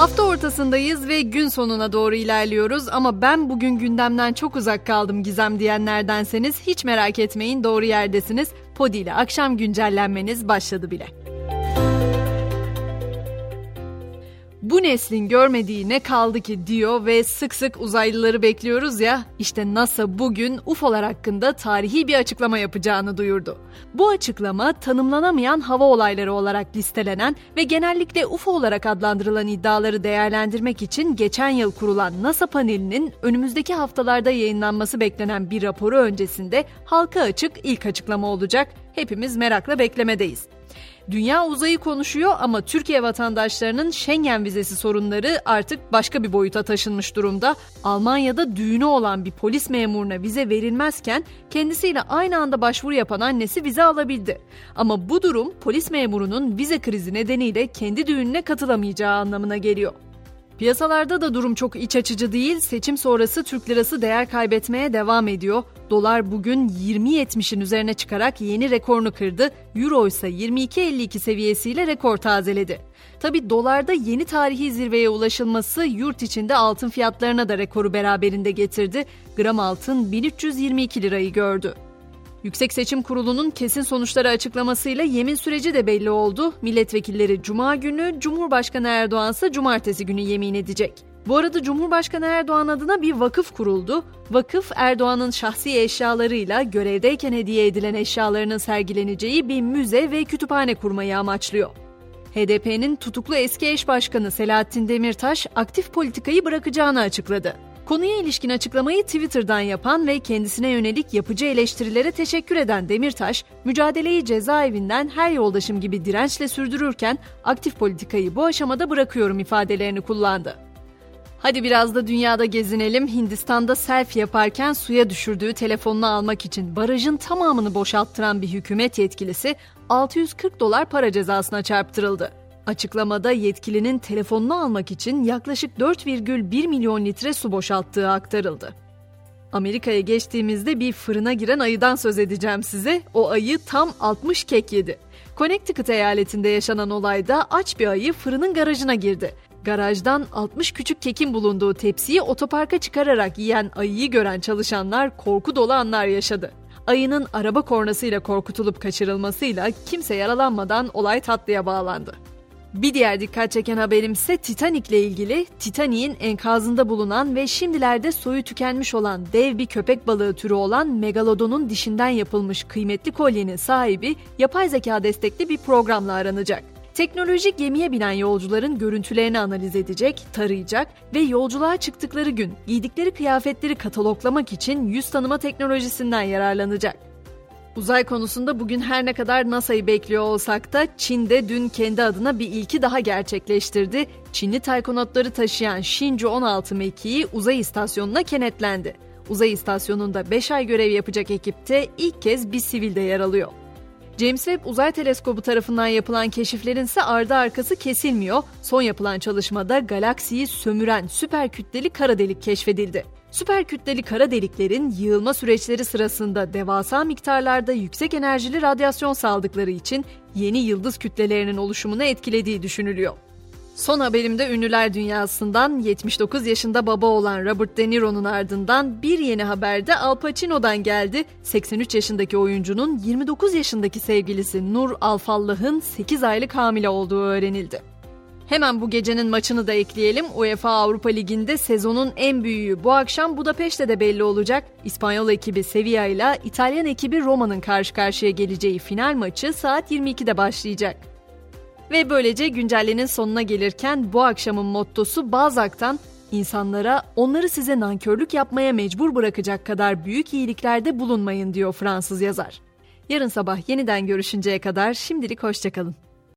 Hafta ortasındayız ve gün sonuna doğru ilerliyoruz ama ben bugün gündemden çok uzak kaldım Gizem diyenlerdenseniz hiç merak etmeyin doğru yerdesiniz. Podi ile akşam güncellenmeniz başladı bile. Bu neslin görmediği ne kaldı ki diyor ve sık sık uzaylıları bekliyoruz ya. İşte NASA bugün UFO'lar hakkında tarihi bir açıklama yapacağını duyurdu. Bu açıklama tanımlanamayan hava olayları olarak listelenen ve genellikle UFO olarak adlandırılan iddiaları değerlendirmek için geçen yıl kurulan NASA panelinin önümüzdeki haftalarda yayınlanması beklenen bir raporu öncesinde halka açık ilk açıklama olacak. Hepimiz merakla beklemedeyiz. Dünya uzayı konuşuyor ama Türkiye vatandaşlarının Schengen vizesi sorunları artık başka bir boyuta taşınmış durumda. Almanya'da düğünü olan bir polis memuruna vize verilmezken kendisiyle aynı anda başvuru yapan annesi vize alabildi. Ama bu durum polis memurunun vize krizi nedeniyle kendi düğününe katılamayacağı anlamına geliyor. Piyasalarda da durum çok iç açıcı değil. Seçim sonrası Türk lirası değer kaybetmeye devam ediyor. Dolar bugün 20.70'in üzerine çıkarak yeni rekorunu kırdı. Euro ise 22.52 seviyesiyle rekor tazeledi. Tabi dolarda yeni tarihi zirveye ulaşılması yurt içinde altın fiyatlarına da rekoru beraberinde getirdi. Gram altın 1322 lirayı gördü. Yüksek Seçim Kurulu'nun kesin sonuçları açıklamasıyla yemin süreci de belli oldu. Milletvekilleri Cuma günü, Cumhurbaşkanı Erdoğan ise Cumartesi günü yemin edecek. Bu arada Cumhurbaşkanı Erdoğan adına bir vakıf kuruldu. Vakıf Erdoğan'ın şahsi eşyalarıyla görevdeyken hediye edilen eşyalarının sergileneceği bir müze ve kütüphane kurmayı amaçlıyor. HDP'nin tutuklu eski eş başkanı Selahattin Demirtaş aktif politikayı bırakacağını açıkladı. Konuya ilişkin açıklamayı Twitter'dan yapan ve kendisine yönelik yapıcı eleştirilere teşekkür eden Demirtaş, mücadeleyi cezaevinden her yoldaşım gibi dirençle sürdürürken aktif politikayı bu aşamada bırakıyorum ifadelerini kullandı. Hadi biraz da dünyada gezinelim. Hindistan'da selfie yaparken suya düşürdüğü telefonunu almak için barajın tamamını boşalttıran bir hükümet yetkilisi 640 dolar para cezasına çarptırıldı. Açıklamada yetkilinin telefonunu almak için yaklaşık 4,1 milyon litre su boşalttığı aktarıldı. Amerika'ya geçtiğimizde bir fırına giren ayıdan söz edeceğim size. O ayı tam 60 kek yedi. Connecticut eyaletinde yaşanan olayda aç bir ayı fırının garajına girdi. Garajdan 60 küçük kekin bulunduğu tepsiyi otoparka çıkararak yiyen ayıyı gören çalışanlar korku dolu anlar yaşadı. Ayının araba kornasıyla korkutulup kaçırılmasıyla kimse yaralanmadan olay tatlıya bağlandı. Bir diğer dikkat çeken haberim ise Titanic ile ilgili. Titanic'in enkazında bulunan ve şimdilerde soyu tükenmiş olan dev bir köpek balığı türü olan Megalodon'un dişinden yapılmış kıymetli kolyenin sahibi yapay zeka destekli bir programla aranacak. Teknoloji gemiye binen yolcuların görüntülerini analiz edecek, tarayacak ve yolculuğa çıktıkları gün giydikleri kıyafetleri kataloglamak için yüz tanıma teknolojisinden yararlanacak. Uzay konusunda bugün her ne kadar NASA'yı bekliyor olsak da Çin de dün kendi adına bir ilki daha gerçekleştirdi. Çinli taykonotları taşıyan Shenzhou 16 mekiği uzay istasyonuna kenetlendi. Uzay istasyonunda 5 ay görev yapacak ekipte ilk kez bir sivilde yer alıyor. James Webb Uzay Teleskobu tarafından yapılan keşiflerin ise ardı arkası kesilmiyor. Son yapılan çalışmada galaksiyi sömüren süper kütleli kara delik keşfedildi. Süper kütleli kara deliklerin yığılma süreçleri sırasında devasa miktarlarda yüksek enerjili radyasyon saldıkları için yeni yıldız kütlelerinin oluşumunu etkilediği düşünülüyor. Son haberimde ünlüler dünyasından 79 yaşında baba olan Robert De Niro'nun ardından bir yeni haber de Al Pacino'dan geldi. 83 yaşındaki oyuncunun 29 yaşındaki sevgilisi Nur Alfallah'ın 8 aylık hamile olduğu öğrenildi. Hemen bu gecenin maçını da ekleyelim. UEFA Avrupa Ligi'nde sezonun en büyüğü bu akşam Budapeşte de belli olacak. İspanyol ekibi Sevilla ile İtalyan ekibi Roma'nın karşı karşıya geleceği final maçı saat 22'de başlayacak. Ve böylece güncellenin sonuna gelirken bu akşamın mottosu Balzac'tan insanlara onları size nankörlük yapmaya mecbur bırakacak kadar büyük iyiliklerde bulunmayın diyor Fransız yazar. Yarın sabah yeniden görüşünceye kadar şimdilik hoşçakalın.